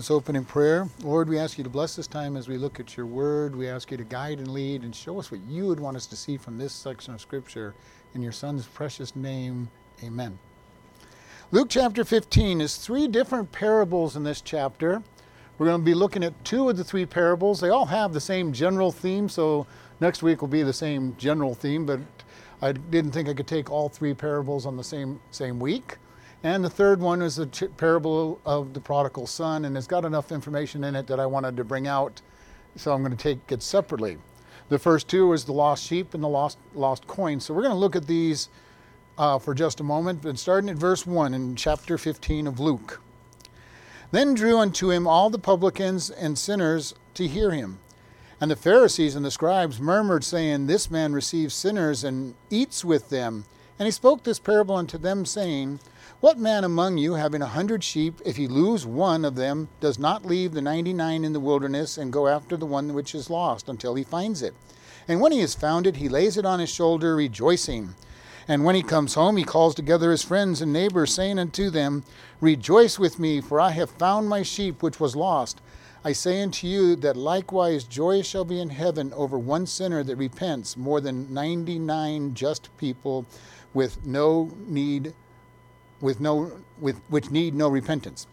Let's open in prayer. Lord, we ask you to bless this time as we look at your word. We ask you to guide and lead and show us what you would want us to see from this section of Scripture. In your Son's precious name, amen. Luke chapter 15 is three different parables in this chapter. We're going to be looking at two of the three parables. They all have the same general theme, so next week will be the same general theme, but I didn't think I could take all three parables on the same, same week. And the third one is the parable of the prodigal son, and it's got enough information in it that I wanted to bring out, so I'm going to take it separately. The first two is the lost sheep and the lost lost coin. So we're going to look at these uh, for just a moment, but starting at verse 1 in chapter 15 of Luke. Then drew unto him all the publicans and sinners to hear him. And the Pharisees and the scribes murmured, saying, This man receives sinners and eats with them. And he spoke this parable unto them, saying, what man among you, having a hundred sheep, if he lose one of them, does not leave the ninety nine in the wilderness and go after the one which is lost until he finds it? And when he has found it, he lays it on his shoulder, rejoicing. And when he comes home, he calls together his friends and neighbors, saying unto them, Rejoice with me, for I have found my sheep which was lost. I say unto you that likewise joy shall be in heaven over one sinner that repents, more than ninety nine just people with no need with no with which need no repentance.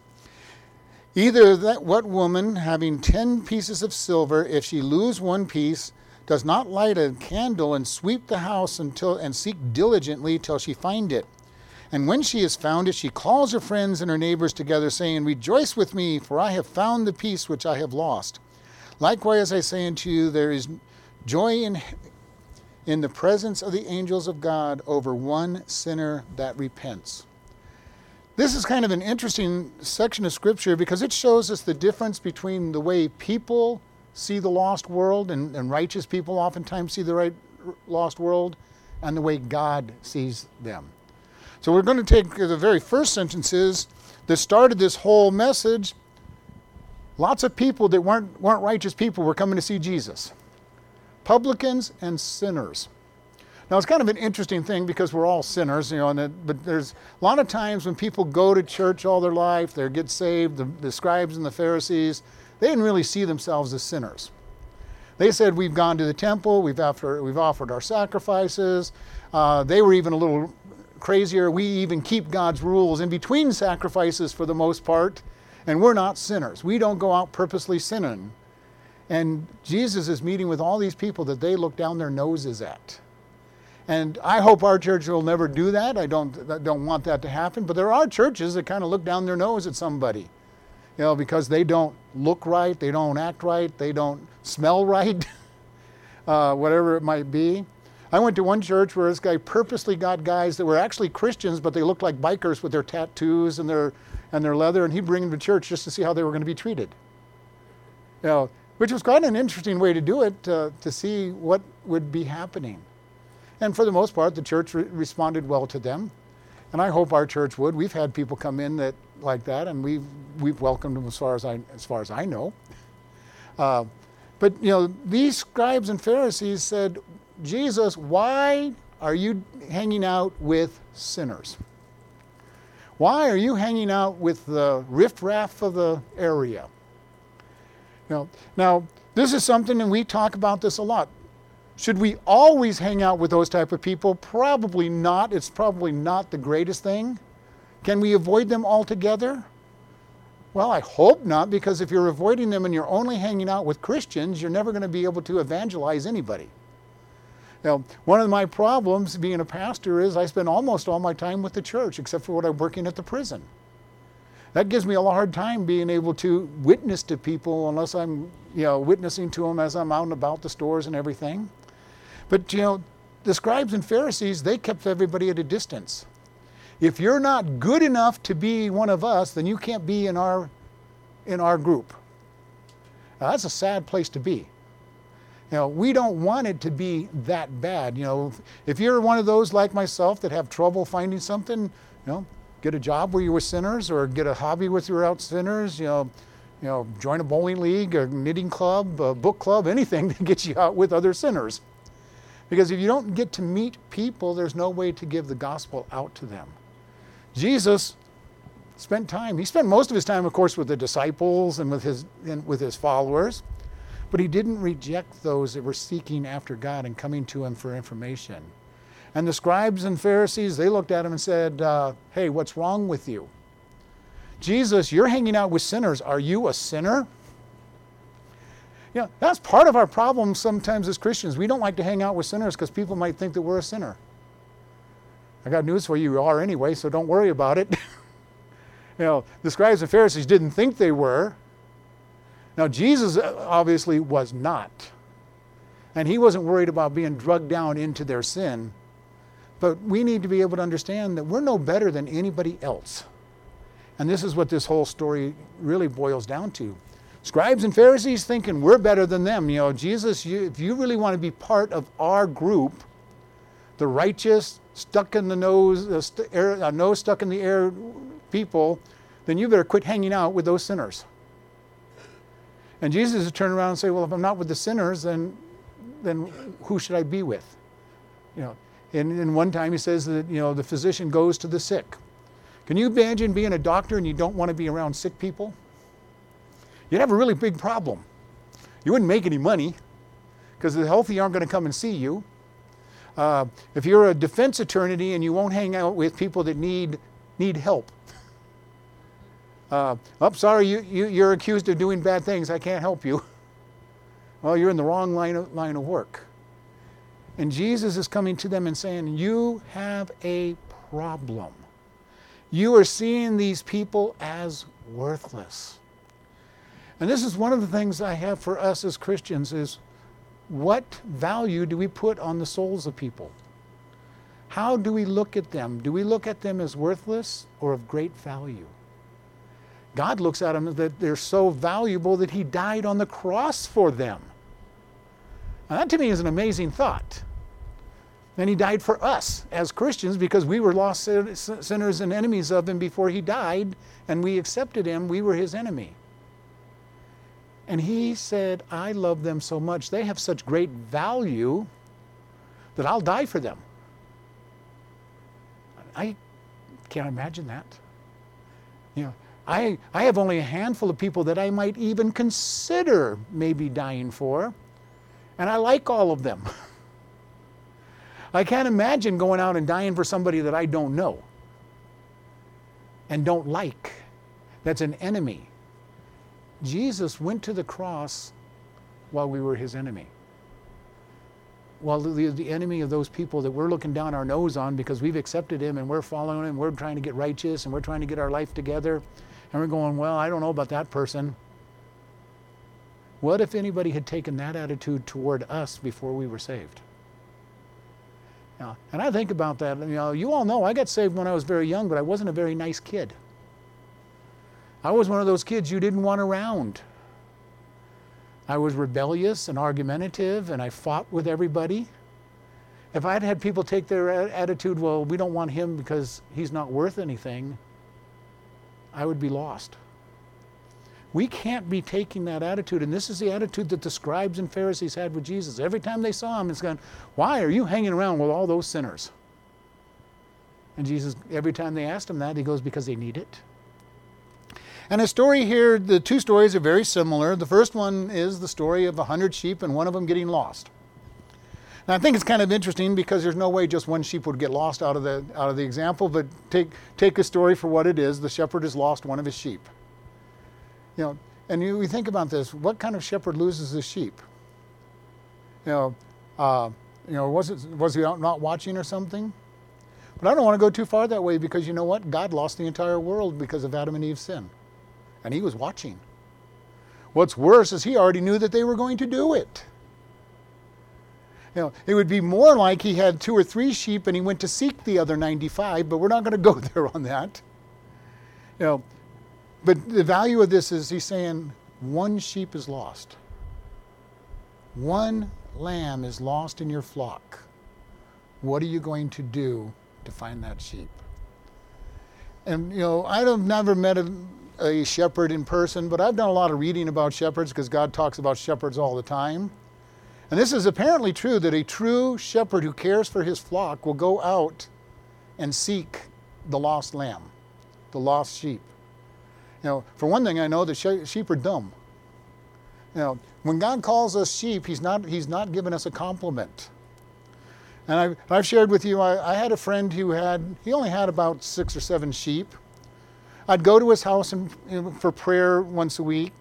Either that what woman having ten pieces of silver, if she lose one piece, does not light a candle and sweep the house until and seek diligently till she find it. And when she has found it, she calls her friends and her neighbors together, saying, Rejoice with me, for I have found the piece which I have lost. Likewise, I say unto you, there is joy in, in the presence of the angels of God over one sinner that repents. This is kind of an interesting section of scripture because it shows us the difference between the way people see the lost world and, and righteous people oftentimes see the right lost world and the way God sees them. So we're going to take the very first sentences that started this whole message. Lots of people that weren't, weren't righteous people were coming to see Jesus. Publicans and sinners. Now it's kind of an interesting thing because we're all sinners, you know. And but there's a lot of times when people go to church all their life, they get saved. The, the scribes and the Pharisees, they didn't really see themselves as sinners. They said we've gone to the temple, we've after, we've offered our sacrifices. Uh, they were even a little crazier. We even keep God's rules in between sacrifices for the most part, and we're not sinners. We don't go out purposely sinning. And Jesus is meeting with all these people that they look down their noses at. And I hope our church will never do that. I don't, I don't want that to happen. But there are churches that kind of look down their nose at somebody, you know, because they don't look right, they don't act right, they don't smell right, uh, whatever it might be. I went to one church where this guy purposely got guys that were actually Christians, but they looked like bikers with their tattoos and their and their leather, and he'd bring them to church just to see how they were going to be treated. You know, which was quite an interesting way to do it, uh, to see what would be happening. And for the most part, the church re- responded well to them. And I hope our church would. We've had people come in that like that, and we've, we've welcomed them as far as I, as far as I know. Uh, but, you know, these scribes and Pharisees said, Jesus, why are you hanging out with sinners? Why are you hanging out with the riffraff of the area? You know, now, this is something, and we talk about this a lot. Should we always hang out with those type of people? Probably not. It's probably not the greatest thing. Can we avoid them altogether? Well, I hope not, because if you're avoiding them and you're only hanging out with Christians, you're never going to be able to evangelize anybody. Now, one of my problems being a pastor is I spend almost all my time with the church, except for when I'm working at the prison. That gives me a hard time being able to witness to people unless I'm, you know, witnessing to them as I'm out and about the stores and everything. But you know, the scribes and Pharisees, they kept everybody at a distance. If you're not good enough to be one of us, then you can't be in our in our group. Now, that's a sad place to be. You know, we don't want it to be that bad. You know, if you're one of those like myself that have trouble finding something, you know, get a job where you were sinners or get a hobby with your out sinners, you know, you know, join a bowling league, a knitting club, a book club, anything to get you out with other sinners. Because if you don't get to meet people, there's no way to give the gospel out to them. Jesus spent time. He spent most of his time, of course, with the disciples and with his, and with his followers, but he didn't reject those that were seeking after God and coming to him for information. And the scribes and Pharisees, they looked at him and said, uh, Hey, what's wrong with you? Jesus, you're hanging out with sinners. Are you a sinner? That's part of our problem sometimes as Christians. We don't like to hang out with sinners because people might think that we're a sinner. I got news for you, you are anyway, so don't worry about it. you know, the scribes and Pharisees didn't think they were. Now, Jesus uh, obviously was not. And he wasn't worried about being drugged down into their sin. But we need to be able to understand that we're no better than anybody else. And this is what this whole story really boils down to. Scribes and Pharisees thinking we're better than them. You know, Jesus, you, if you really want to be part of our group, the righteous, stuck in the nose, uh, st- air, uh, nose stuck in the air people, then you better quit hanging out with those sinners. And Jesus would turn around and say, Well, if I'm not with the sinners, then, then who should I be with? You know, and, and one time he says that, you know, the physician goes to the sick. Can you imagine being a doctor and you don't want to be around sick people? You'd have a really big problem. You wouldn't make any money because the healthy aren't going to come and see you. Uh, if you're a defense attorney and you won't hang out with people that need, need help. Uh, oh, sorry, you, you, you're accused of doing bad things. I can't help you. Well, you're in the wrong line of, line of work. And Jesus is coming to them and saying, You have a problem. You are seeing these people as worthless. And this is one of the things I have for us as Christians is what value do we put on the souls of people? How do we look at them? Do we look at them as worthless or of great value? God looks at them that they're so valuable that He died on the cross for them. Now, that to me is an amazing thought. And He died for us as Christians because we were lost sinners and enemies of Him before He died, and we accepted Him. We were His enemy. And he said, I love them so much. They have such great value that I'll die for them. I can't imagine that. You know, I, I have only a handful of people that I might even consider maybe dying for, and I like all of them. I can't imagine going out and dying for somebody that I don't know and don't like, that's an enemy. Jesus went to the cross while we were his enemy. While the, the enemy of those people that we're looking down our nose on because we've accepted him and we're following him, we're trying to get righteous and we're trying to get our life together, and we're going, well, I don't know about that person. What if anybody had taken that attitude toward us before we were saved? Now, and I think about that. You know, you all know I got saved when I was very young, but I wasn't a very nice kid. I was one of those kids you didn't want around. I was rebellious and argumentative, and I fought with everybody. If I'd had people take their attitude, well, we don't want him because he's not worth anything, I would be lost. We can't be taking that attitude, and this is the attitude that the scribes and Pharisees had with Jesus. Every time they saw him, it's going, Why are you hanging around with all those sinners? And Jesus, every time they asked him that, he goes, Because they need it. And the story here, the two stories are very similar. The first one is the story of a hundred sheep and one of them getting lost. Now I think it's kind of interesting because there's no way just one sheep would get lost out of the out of the example, but take take a story for what it is. The shepherd has lost one of his sheep. You know, and you, we think about this: what kind of shepherd loses his sheep? You know, uh, you know, was it was he not watching or something? But I don't want to go too far that way because you know what? God lost the entire world because of Adam and Eve's sin and he was watching. What's worse is he already knew that they were going to do it. You know, it would be more like he had two or three sheep and he went to seek the other 95, but we're not going to go there on that. You know, but the value of this is he's saying one sheep is lost. One lamb is lost in your flock. What are you going to do to find that sheep? And you know, I've never met a a shepherd in person, but I've done a lot of reading about shepherds because God talks about shepherds all the time. And this is apparently true that a true shepherd who cares for his flock will go out and seek the lost lamb. the lost sheep. You know, for one thing, I know that sheep are dumb. You know, when God calls us sheep, He's not He's not giving us a compliment. And I've, I've shared with you, I, I had a friend who had he only had about six or seven sheep. I'd go to his house and, you know, for prayer once a week,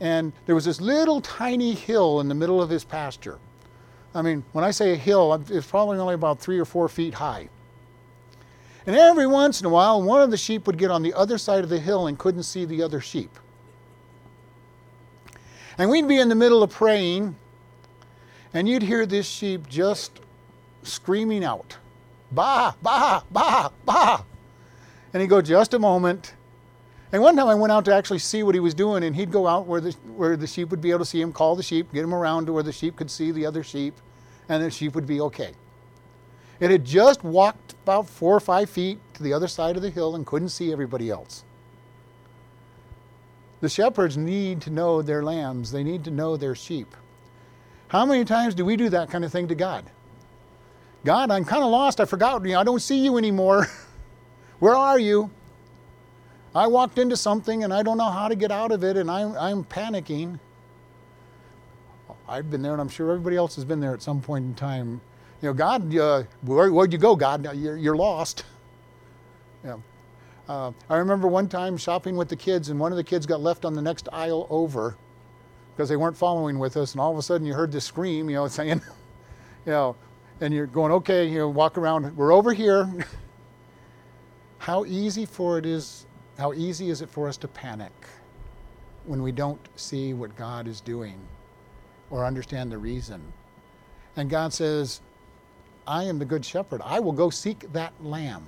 and there was this little tiny hill in the middle of his pasture. I mean, when I say a hill, it's probably only about three or four feet high. And every once in a while, one of the sheep would get on the other side of the hill and couldn't see the other sheep. And we'd be in the middle of praying, and you'd hear this sheep just screaming out, Bah, bah, bah, bah. And he'd go, Just a moment. And one time I went out to actually see what he was doing, and he'd go out where the, where the sheep would be able to see him, call the sheep, get him around to where the sheep could see the other sheep, and the sheep would be okay. It had just walked about four or five feet to the other side of the hill and couldn't see everybody else. The shepherds need to know their lambs, they need to know their sheep. How many times do we do that kind of thing to God? God, I'm kind of lost. I forgot. You I don't see you anymore. Where are you? I walked into something and I don't know how to get out of it and I'm, I'm panicking. I've been there and I'm sure everybody else has been there at some point in time. You know, God, uh, where, would you go, God? You're, you're lost. Yeah. Uh, I remember one time shopping with the kids and one of the kids got left on the next aisle over because they weren't following with us and all of a sudden you heard this scream, you know, saying, you know, and you're going, okay, you know, walk around, we're over here. How easy for it is how easy is it for us to panic when we don't see what God is doing or understand the reason? And God says, I am the good shepherd. I will go seek that lamb.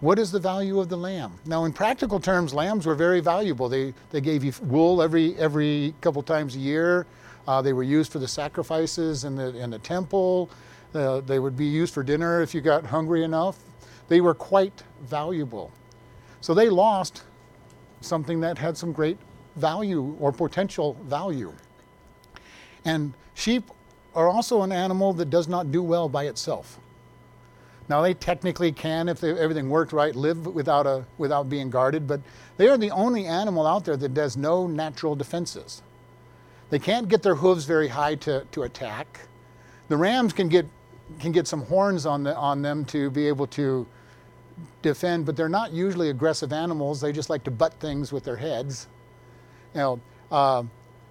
What is the value of the lamb? Now, in practical terms, lambs were very valuable. They, they gave you wool every, every couple times a year. Uh, they were used for the sacrifices in the, in the temple. Uh, they would be used for dinner if you got hungry enough. They were quite valuable. So they lost something that had some great value or potential value. And sheep are also an animal that does not do well by itself. Now they technically can, if they, everything worked right, live without a without being guarded, but they are the only animal out there that does no natural defenses. They can't get their hooves very high to, to attack. The rams can get can get some horns on the on them to be able to defend, but they're not usually aggressive animals. They just like to butt things with their heads. You know, uh,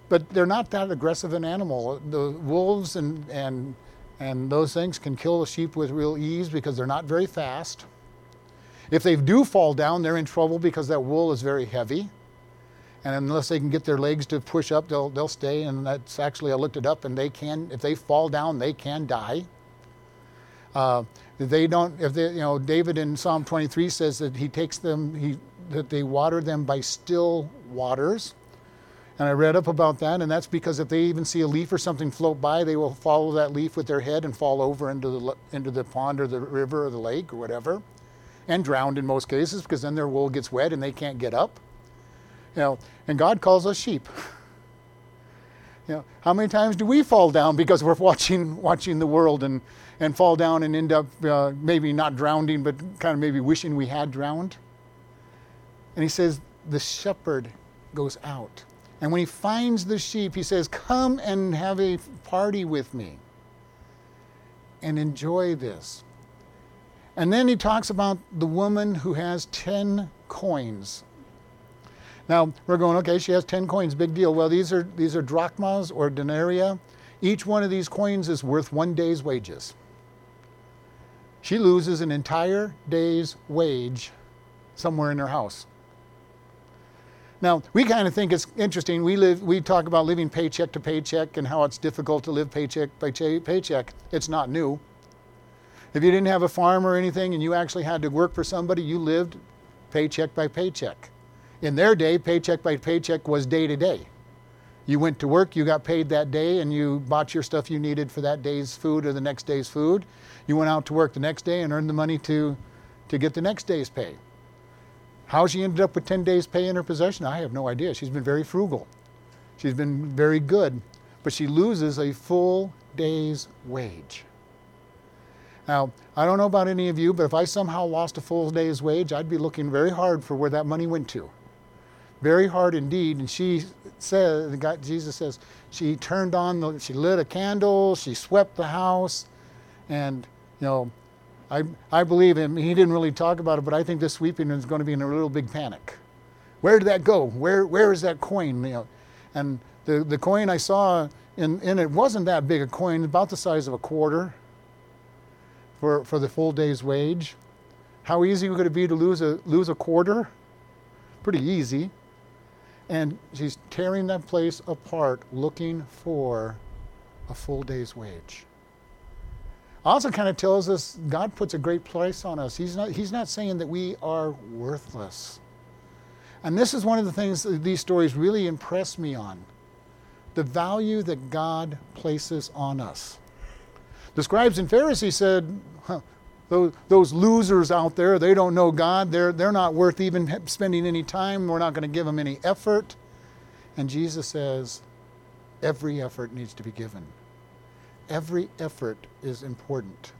but they're not that aggressive an animal. The wolves and and and those things can kill a sheep with real ease because they're not very fast. If they do fall down, they're in trouble because that wool is very heavy. And unless they can get their legs to push up, they'll, they'll stay. And that's actually, I looked it up, and they can, if they fall down, they can die. Uh, they don't, if they, you know, David in Psalm 23 says that he takes them, he, that they water them by still waters. And I read up about that, and that's because if they even see a leaf or something float by, they will follow that leaf with their head and fall over into the, into the pond or the river or the lake or whatever, and drowned in most cases because then their wool gets wet and they can't get up. You know, and God calls us sheep. You know, how many times do we fall down because we're watching watching the world and and fall down and end up uh, maybe not drowning, but kind of maybe wishing we had drowned? And he says the shepherd goes out, and when he finds the sheep, he says, "Come and have a party with me and enjoy this." And then he talks about the woman who has ten coins now we're going, okay, she has 10 coins, big deal. Well, these are, these are drachmas or denarii. Each one of these coins is worth one day's wages. She loses an entire day's wage somewhere in her house. Now, we kind of think it's interesting. We live, we talk about living paycheck to paycheck and how it's difficult to live paycheck by paycheck. It's not new. If you didn't have a farm or anything and you actually had to work for somebody, you lived paycheck by paycheck. In their day, paycheck by paycheck was day to day. You went to work, you got paid that day, and you bought your stuff you needed for that day's food or the next day's food. You went out to work the next day and earned the money to, to get the next day's pay. How she ended up with 10 days' pay in her possession, I have no idea. She's been very frugal. She's been very good, but she loses a full day's wage. Now, I don't know about any of you, but if I somehow lost a full day's wage, I'd be looking very hard for where that money went to. Very hard indeed. And she says, Jesus says, she turned on, the, she lit a candle, she swept the house, and, you know, I, I believe him. He didn't really talk about it, but I think this sweeping is going to be in a little big panic. Where did that go? Where, where is that coin? You know, and the, the coin I saw in, in it wasn't that big a coin, about the size of a quarter for, for the full day's wage. How easy would it be to lose a, lose a quarter? Pretty easy. And she's tearing that place apart looking for a full day's wage. Also, kind of tells us God puts a great price on us. He's not, he's not saying that we are worthless. And this is one of the things that these stories really impress me on the value that God places on us. The scribes and Pharisees said, those, those losers out there, they don't know God. They're, they're not worth even spending any time. We're not going to give them any effort. And Jesus says, every effort needs to be given. Every effort is important.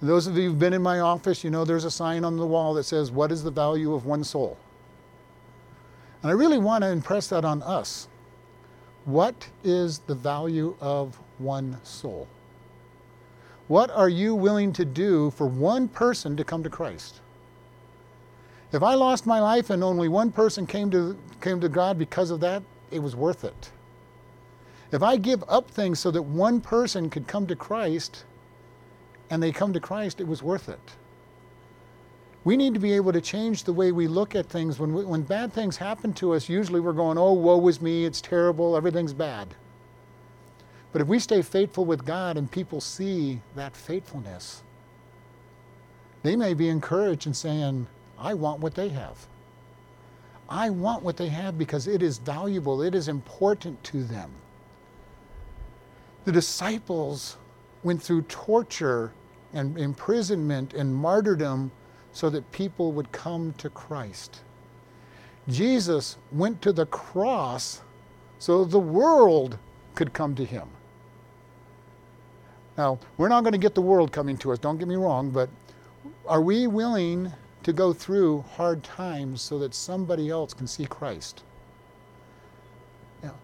Those of you who've been in my office, you know there's a sign on the wall that says, What is the value of one soul? And I really want to impress that on us. What is the value of one soul? What are you willing to do for one person to come to Christ? If I lost my life and only one person came to, came to God because of that, it was worth it. If I give up things so that one person could come to Christ and they come to Christ, it was worth it. We need to be able to change the way we look at things. When, we, when bad things happen to us, usually we're going, oh, woe is me, it's terrible, everything's bad. But if we stay faithful with God and people see that faithfulness, they may be encouraged in saying, I want what they have. I want what they have because it is valuable, it is important to them. The disciples went through torture and imprisonment and martyrdom so that people would come to Christ. Jesus went to the cross so the world could come to him. Now, we're not going to get the world coming to us, don't get me wrong, but are we willing to go through hard times so that somebody else can see Christ? Now,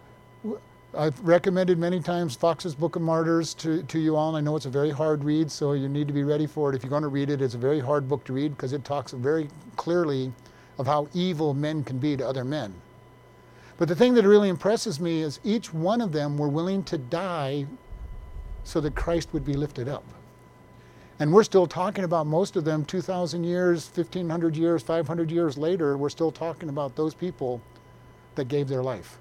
I've recommended many times Fox's Book of Martyrs to, to you all. I know it's a very hard read, so you need to be ready for it. If you're going to read it, it's a very hard book to read because it talks very clearly of how evil men can be to other men. But the thing that really impresses me is each one of them were willing to die so that Christ would be lifted up. And we're still talking about most of them 2,000 years, 1,500 years, 500 years later, we're still talking about those people that gave their life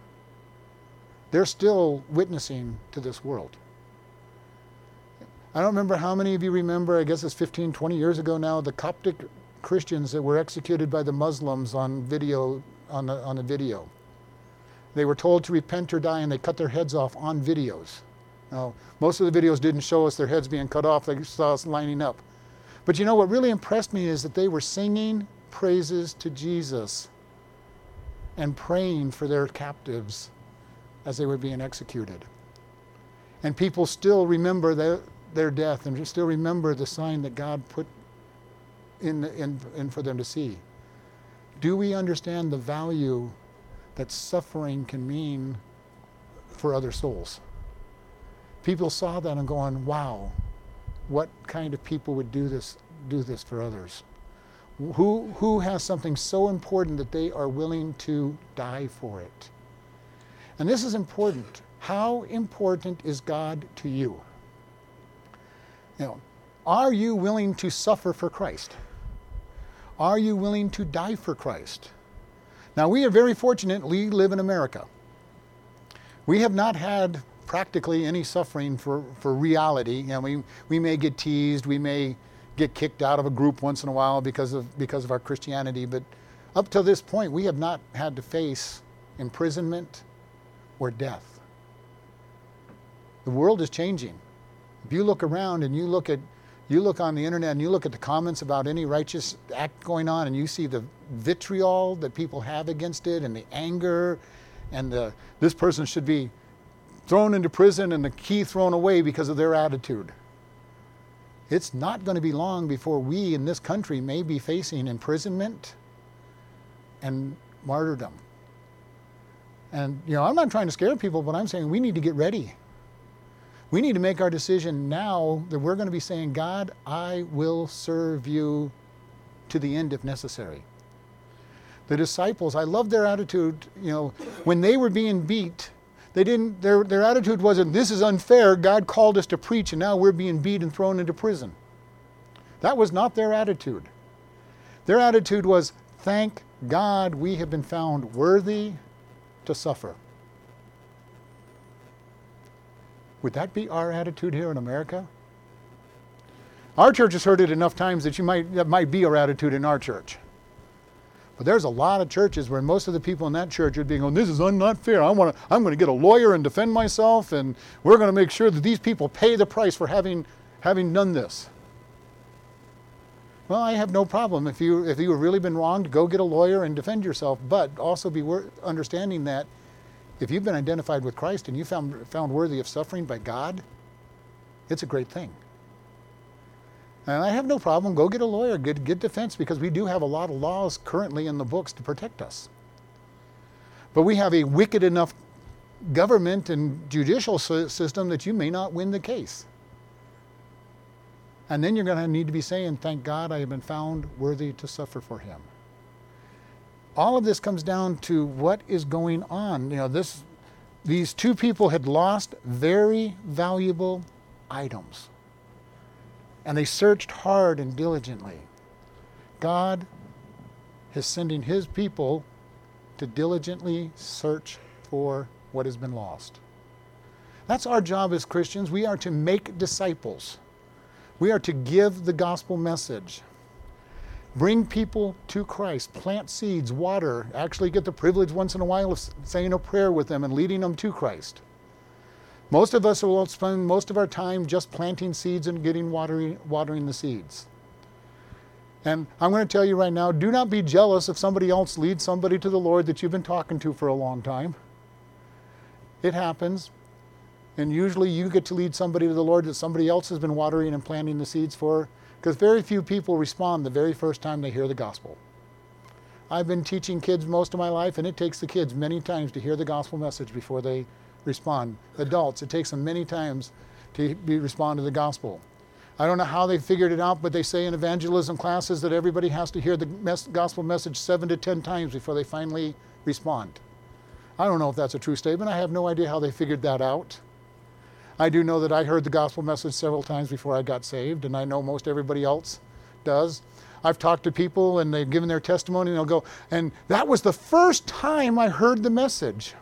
they're still witnessing to this world. I don't remember how many of you remember, I guess it's 15, 20 years ago now, the Coptic Christians that were executed by the Muslims on video, on a, on a video. They were told to repent or die and they cut their heads off on videos. Now, most of the videos didn't show us their heads being cut off, they saw us lining up. But you know what really impressed me is that they were singing praises to Jesus and praying for their captives as they were being executed. And people still remember their, their death and still remember the sign that God put in, in, in for them to see. Do we understand the value that suffering can mean for other souls? People saw that and going, wow, what kind of people would do this, do this for others? Who, who has something so important that they are willing to die for it? And this is important. How important is God to you? You know, are you willing to suffer for Christ? Are you willing to die for Christ? Now, we are very fortunate we live in America. We have not had practically any suffering for, for reality. You know, we, we may get teased, we may get kicked out of a group once in a while because of, because of our Christianity, but up to this point, we have not had to face imprisonment, or death. The world is changing. If you look around and you look at you look on the internet and you look at the comments about any righteous act going on and you see the vitriol that people have against it and the anger and the, this person should be thrown into prison and the key thrown away because of their attitude. it's not going to be long before we in this country may be facing imprisonment and martyrdom. And, you know, I'm not trying to scare people, but I'm saying we need to get ready. We need to make our decision now that we're going to be saying, God, I will serve you to the end if necessary. The disciples, I love their attitude, you know, when they were being beat, they didn't their their attitude wasn't this is unfair, God called us to preach and now we're being beat and thrown into prison. That was not their attitude. Their attitude was thank God we have been found worthy to suffer. Would that be our attitude here in America? Our church has heard it enough times that you might that might be our attitude in our church. But there's a lot of churches where most of the people in that church would be going, "This is not fair. I want to. I'm going to get a lawyer and defend myself, and we're going to make sure that these people pay the price for having having done this." Well, I have no problem if you if you have really been wronged, go get a lawyer and defend yourself. But also be understanding that if you've been identified with Christ and you found found worthy of suffering by God, it's a great thing. And I have no problem. Go get a lawyer, get, get defense, because we do have a lot of laws currently in the books to protect us. But we have a wicked enough government and judicial system that you may not win the case. And then you're going to need to be saying, Thank God I have been found worthy to suffer for him. All of this comes down to what is going on. You know, this, these two people had lost very valuable items and they searched hard and diligently. God is sending his people to diligently search for what has been lost. That's our job as Christians. We are to make disciples. We are to give the gospel message. Bring people to Christ, plant seeds, water, actually get the privilege once in a while of saying a prayer with them and leading them to Christ. Most of us will spend most of our time just planting seeds and getting watering, watering the seeds. And I'm going to tell you right now do not be jealous if somebody else leads somebody to the Lord that you've been talking to for a long time. It happens. And usually you get to lead somebody to the Lord that somebody else has been watering and planting the seeds for, because very few people respond the very first time they hear the gospel. I've been teaching kids most of my life, and it takes the kids many times to hear the gospel message before they respond. Adults, it takes them many times to be, respond to the gospel. I don't know how they figured it out, but they say in evangelism classes that everybody has to hear the mes- gospel message seven to ten times before they finally respond. I don't know if that's a true statement. I have no idea how they figured that out. I do know that I heard the gospel message several times before I got saved, and I know most everybody else does. I've talked to people and they've given their testimony, and they'll go, and that was the first time I heard the message.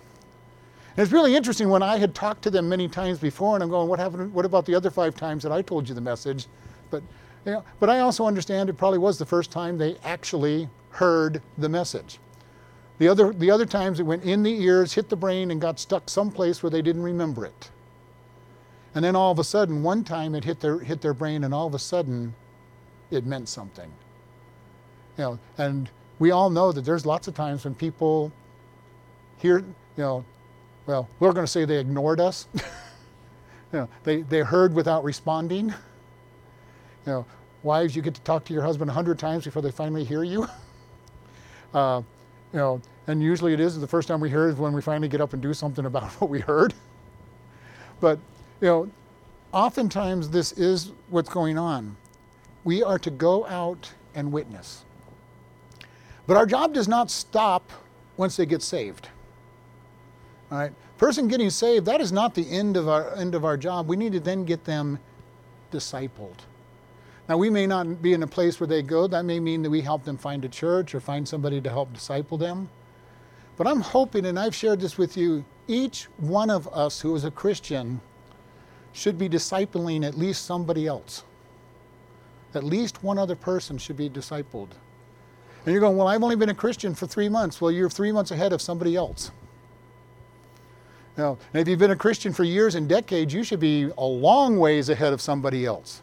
And it's really interesting when I had talked to them many times before, and I'm going, what happened? What about the other five times that I told you the message? But, you know, but I also understand it probably was the first time they actually heard the message. The other, the other times it went in the ears, hit the brain, and got stuck someplace where they didn't remember it. And then all of a sudden, one time it hit their, hit their brain, and all of a sudden it meant something. You know, and we all know that there's lots of times when people hear, you know, well, we're going to say they ignored us. you know, they, they heard without responding. You know, wives, you get to talk to your husband a hundred times before they finally hear you. Uh, you know, and usually it is the first time we hear is when we finally get up and do something about what we heard. But you know, oftentimes this is what's going on. We are to go out and witness. But our job does not stop once they get saved. All right. Person getting saved, that is not the end of our end of our job. We need to then get them discipled. Now we may not be in a place where they go. That may mean that we help them find a church or find somebody to help disciple them. But I'm hoping, and I've shared this with you, each one of us who is a Christian should be discipling at least somebody else. At least one other person should be discipled. And you're going, well, I've only been a Christian for three months. Well, you're three months ahead of somebody else. Now, if you've been a Christian for years and decades, you should be a long ways ahead of somebody else.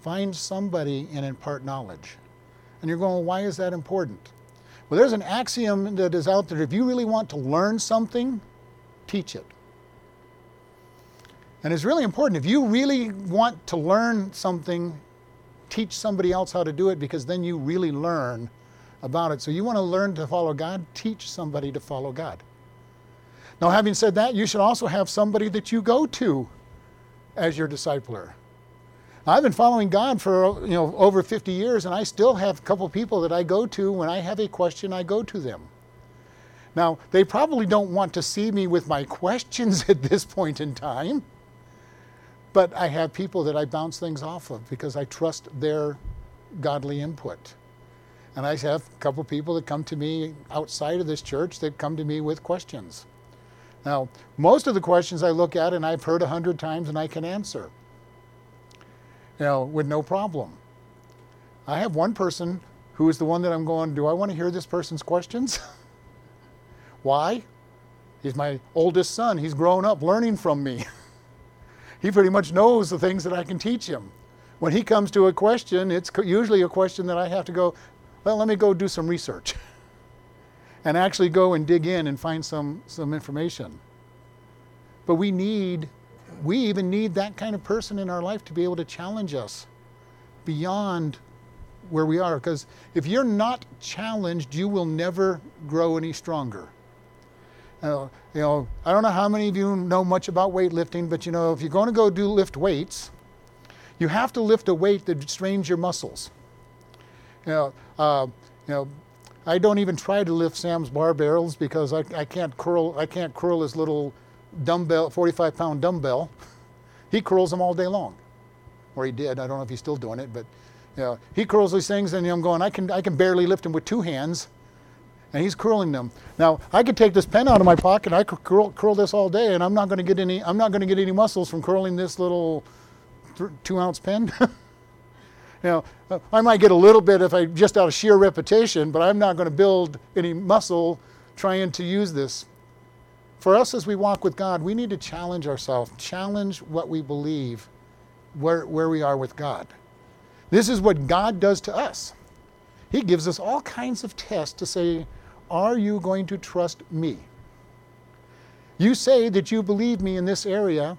Find somebody and impart knowledge. And you're going, why is that important? Well, there's an axiom that is out there. If you really want to learn something, teach it. And it's really important. If you really want to learn something, teach somebody else how to do it because then you really learn about it. So you want to learn to follow God, teach somebody to follow God. Now, having said that, you should also have somebody that you go to as your discipler. I've been following God for you know over 50 years, and I still have a couple people that I go to when I have a question. I go to them. Now, they probably don't want to see me with my questions at this point in time, but I have people that I bounce things off of because I trust their godly input. And I have a couple people that come to me outside of this church that come to me with questions. Now, most of the questions I look at and I've heard a hundred times and I can answer you know, with no problem. I have one person who is the one that I'm going, do I want to hear this person's questions? Why? He's my oldest son. He's grown up learning from me. he pretty much knows the things that I can teach him. When he comes to a question, it's usually a question that I have to go, well, let me go do some research and actually go and dig in and find some, some information. But we need we even need that kind of person in our life to be able to challenge us beyond where we are. Because if you're not challenged, you will never grow any stronger. Uh, you know, I don't know how many of you know much about weightlifting, but you know, if you're going to go do lift weights, you have to lift a weight that strains your muscles. You know, uh, you know, I don't even try to lift Sam's barbells because I, I can't curl. I can't curl his little dumbbell, 45 pound dumbbell. He curls them all day long, or he did. I don't know if he's still doing it, but you know, he curls these things, and I'm going. I can I can barely lift them with two hands, and he's curling them. Now I could take this pen out of my pocket. I could curl, curl this all day, and I'm not going to get any. I'm not going to get any muscles from curling this little two ounce pen. you know, uh, I might get a little bit if I just out of sheer repetition, but I'm not going to build any muscle trying to use this for us as we walk with God, we need to challenge ourselves, challenge what we believe, where, where we are with God. This is what God does to us. He gives us all kinds of tests to say, Are you going to trust me? You say that you believe me in this area,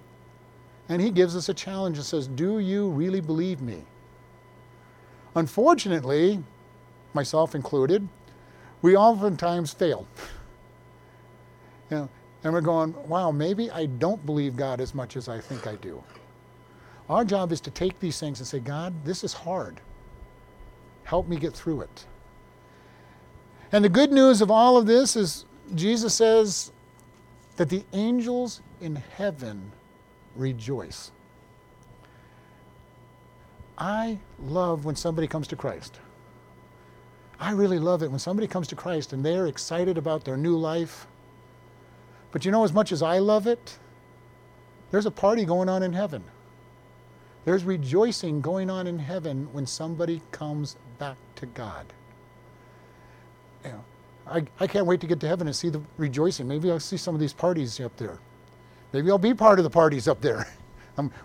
and He gives us a challenge and says, Do you really believe me? Unfortunately, myself included, we oftentimes fail. You know, and we're going, wow, maybe I don't believe God as much as I think I do. Our job is to take these things and say, God, this is hard. Help me get through it. And the good news of all of this is Jesus says that the angels in heaven rejoice. I love when somebody comes to Christ. I really love it when somebody comes to Christ and they're excited about their new life but you know, as much as I love it, there's a party going on in heaven. There's rejoicing going on in heaven when somebody comes back to God. You know, I, I can't wait to get to heaven and see the rejoicing. Maybe I'll see some of these parties up there. Maybe I'll be part of the parties up there.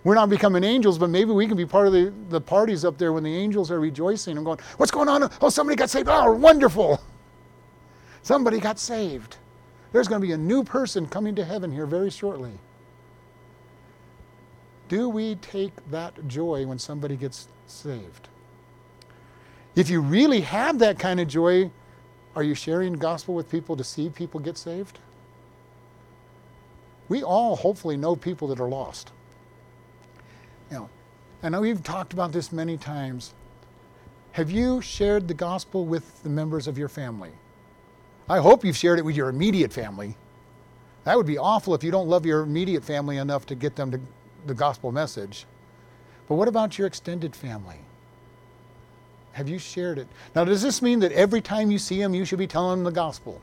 We're not becoming angels, but maybe we can be part of the, the parties up there when the angels are rejoicing and going, What's going on? Oh, somebody got saved. Oh, wonderful. Somebody got saved. There's going to be a new person coming to heaven here very shortly. Do we take that joy when somebody gets saved? If you really have that kind of joy, are you sharing gospel with people to see people get saved? We all hopefully know people that are lost. Know, I know we've talked about this many times. Have you shared the gospel with the members of your family? I hope you've shared it with your immediate family. That would be awful if you don't love your immediate family enough to get them to the gospel message. But what about your extended family? Have you shared it? Now, does this mean that every time you see them, you should be telling them the gospel?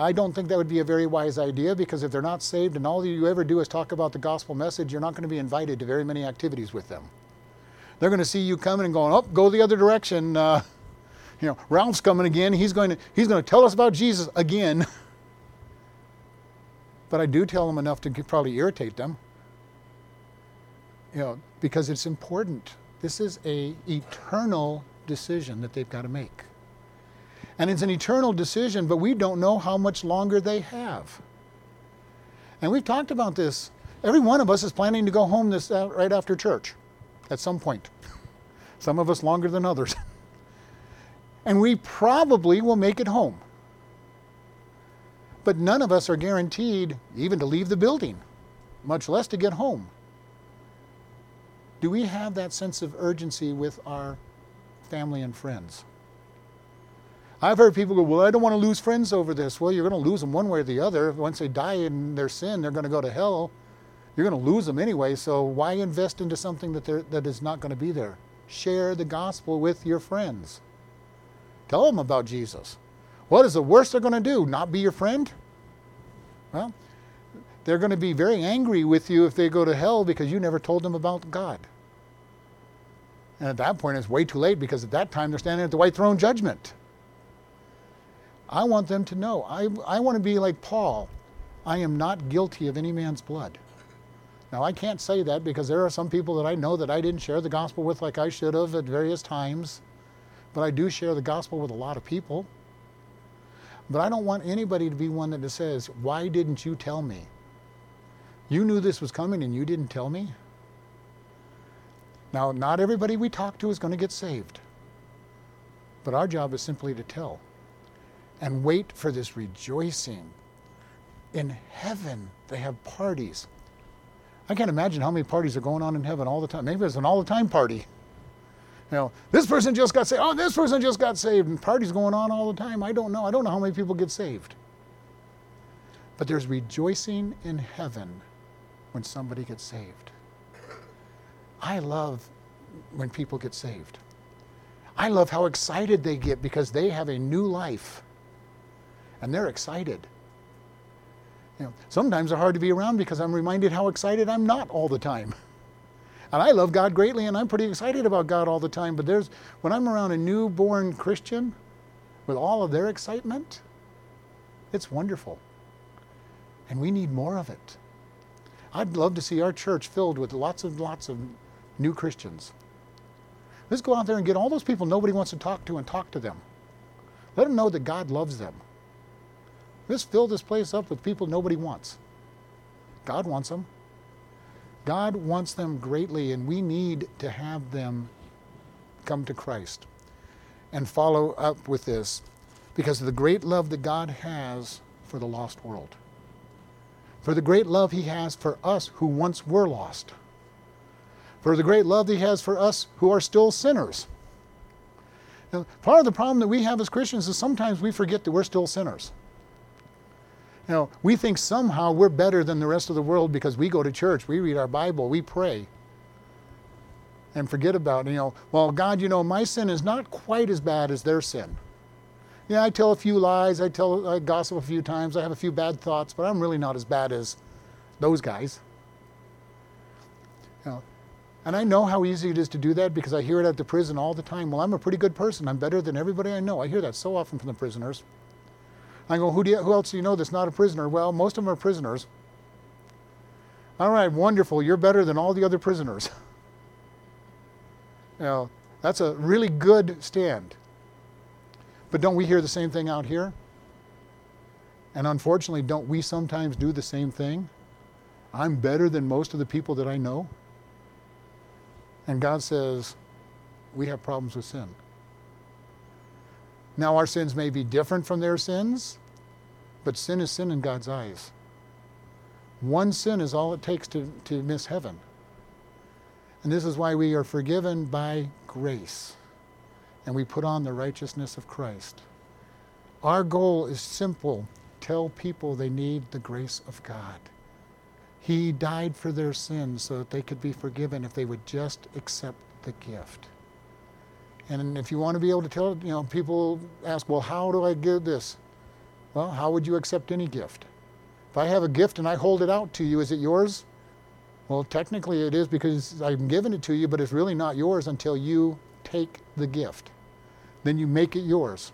I don't think that would be a very wise idea because if they're not saved and all you ever do is talk about the gospel message, you're not going to be invited to very many activities with them. They're going to see you coming and going, oh, go the other direction. Uh, you know, Ralph's coming again. He's going to, he's going to tell us about Jesus again. but I do tell them enough to probably irritate them. You know, because it's important. This is a eternal decision that they've got to make. And it's an eternal decision, but we don't know how much longer they have. And we've talked about this. Every one of us is planning to go home this uh, right after church at some point. Some of us longer than others. and we probably will make it home. But none of us are guaranteed even to leave the building, much less to get home. Do we have that sense of urgency with our family and friends? I've heard people go, Well, I don't want to lose friends over this. Well, you're going to lose them one way or the other. Once they die in their sin, they're going to go to hell. You're going to lose them anyway, so why invest into something that, that is not going to be there? Share the gospel with your friends. Tell them about Jesus. What is the worst they're going to do? Not be your friend? Well, they're going to be very angry with you if they go to hell because you never told them about God. And at that point, it's way too late because at that time they're standing at the white throne judgment. I want them to know. I, I want to be like Paul. I am not guilty of any man's blood. Now, I can't say that because there are some people that I know that I didn't share the gospel with like I should have at various times. But I do share the gospel with a lot of people. But I don't want anybody to be one that says, Why didn't you tell me? You knew this was coming and you didn't tell me? Now, not everybody we talk to is going to get saved. But our job is simply to tell and wait for this rejoicing. In heaven, they have parties. I can't imagine how many parties are going on in heaven all the time. Maybe it's an all the time party. You know, this person just got saved. Oh, this person just got saved. And parties going on all the time. I don't know. I don't know how many people get saved. But there's rejoicing in heaven when somebody gets saved. I love when people get saved. I love how excited they get because they have a new life and they're excited. You know, sometimes they're hard to be around because I'm reminded how excited I'm not all the time. And I love God greatly and I'm pretty excited about God all the time, but there's when I'm around a newborn Christian with all of their excitement, it's wonderful. And we need more of it. I'd love to see our church filled with lots and lots of new Christians. Let's go out there and get all those people nobody wants to talk to and talk to them. Let them know that God loves them. Let's fill this place up with people nobody wants. God wants them. God wants them greatly, and we need to have them come to Christ and follow up with this because of the great love that God has for the lost world, for the great love He has for us who once were lost, for the great love He has for us who are still sinners. Now, part of the problem that we have as Christians is sometimes we forget that we're still sinners. You know, we think somehow we're better than the rest of the world because we go to church, we read our Bible, we pray. And forget about, you know, well, God, you know, my sin is not quite as bad as their sin. Yeah, I tell a few lies, I tell I gossip a few times, I have a few bad thoughts, but I'm really not as bad as those guys. You know, and I know how easy it is to do that because I hear it at the prison all the time. Well, I'm a pretty good person. I'm better than everybody I know. I hear that so often from the prisoners. I go, who, do you, who else do you know that's not a prisoner? Well, most of them are prisoners. All right, wonderful. You're better than all the other prisoners. you know, that's a really good stand. But don't we hear the same thing out here? And unfortunately, don't we sometimes do the same thing? I'm better than most of the people that I know. And God says, we have problems with sin. Now, our sins may be different from their sins, but sin is sin in God's eyes. One sin is all it takes to, to miss heaven. And this is why we are forgiven by grace and we put on the righteousness of Christ. Our goal is simple tell people they need the grace of God. He died for their sins so that they could be forgiven if they would just accept the gift. And if you want to be able to tell, you know, people ask, well, how do I give this? Well, how would you accept any gift? If I have a gift and I hold it out to you, is it yours? Well, technically it is because I'm giving it to you, but it's really not yours until you take the gift. Then you make it yours.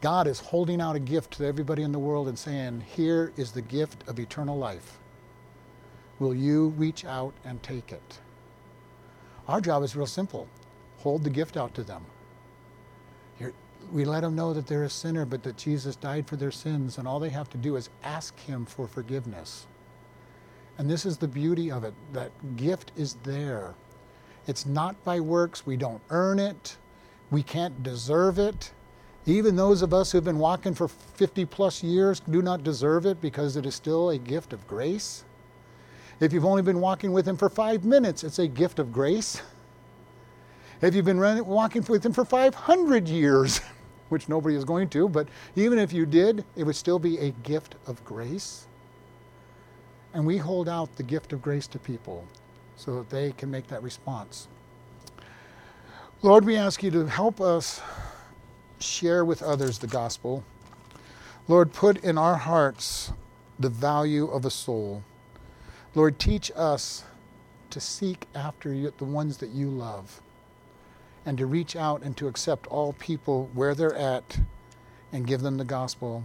God is holding out a gift to everybody in the world and saying, Here is the gift of eternal life. Will you reach out and take it? Our job is real simple hold the gift out to them. We let them know that they're a sinner, but that Jesus died for their sins, and all they have to do is ask Him for forgiveness. And this is the beauty of it that gift is there. It's not by works, we don't earn it, we can't deserve it. Even those of us who've been walking for 50 plus years do not deserve it because it is still a gift of grace. If you've only been walking with Him for five minutes, it's a gift of grace. If you've been running, walking with Him for 500 years, which nobody is going to, but even if you did, it would still be a gift of grace. And we hold out the gift of grace to people so that they can make that response. Lord, we ask you to help us share with others the gospel. Lord, put in our hearts the value of a soul. Lord, teach us to seek after the ones that you love and to reach out and to accept all people where they're at and give them the gospel.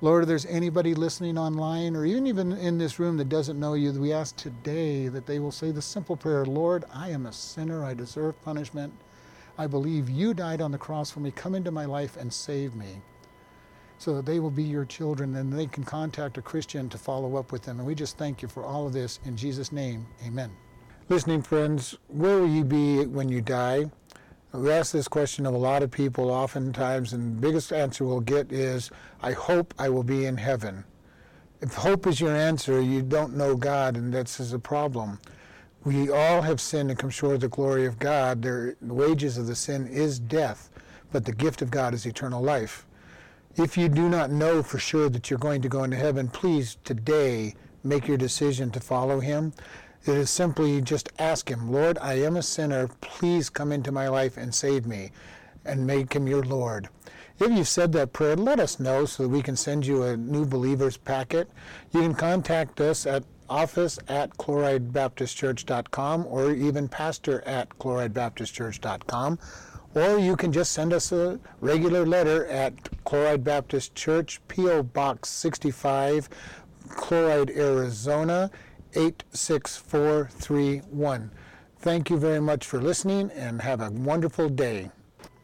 Lord, if there's anybody listening online or even even in this room that doesn't know you, we ask today that they will say the simple prayer, Lord, I am a sinner, I deserve punishment. I believe you died on the cross for me. Come into my life and save me. So that they will be your children and they can contact a Christian to follow up with them. And we just thank you for all of this. In Jesus' name, amen. Listening friends, where will you be when you die? We ask this question of a lot of people oftentimes, and the biggest answer we'll get is, I hope I will be in heaven. If hope is your answer, you don't know God, and that's a problem. We all have sinned and come short of the glory of God. the wages of the sin is death, but the gift of God is eternal life. If you do not know for sure that you're going to go into heaven, please today make your decision to follow Him. It is simply just ask Him, Lord, I am a sinner. Please come into my life and save me, and make Him your Lord. If you've said that prayer, let us know so that we can send you a new believers packet. You can contact us at office at chloridebaptistchurch.com or even pastor at chloridebaptistchurch.com. Or you can just send us a regular letter at Chloride Baptist Church, P.O. Box 65, Chloride, Arizona 86431. Thank you very much for listening and have a wonderful day.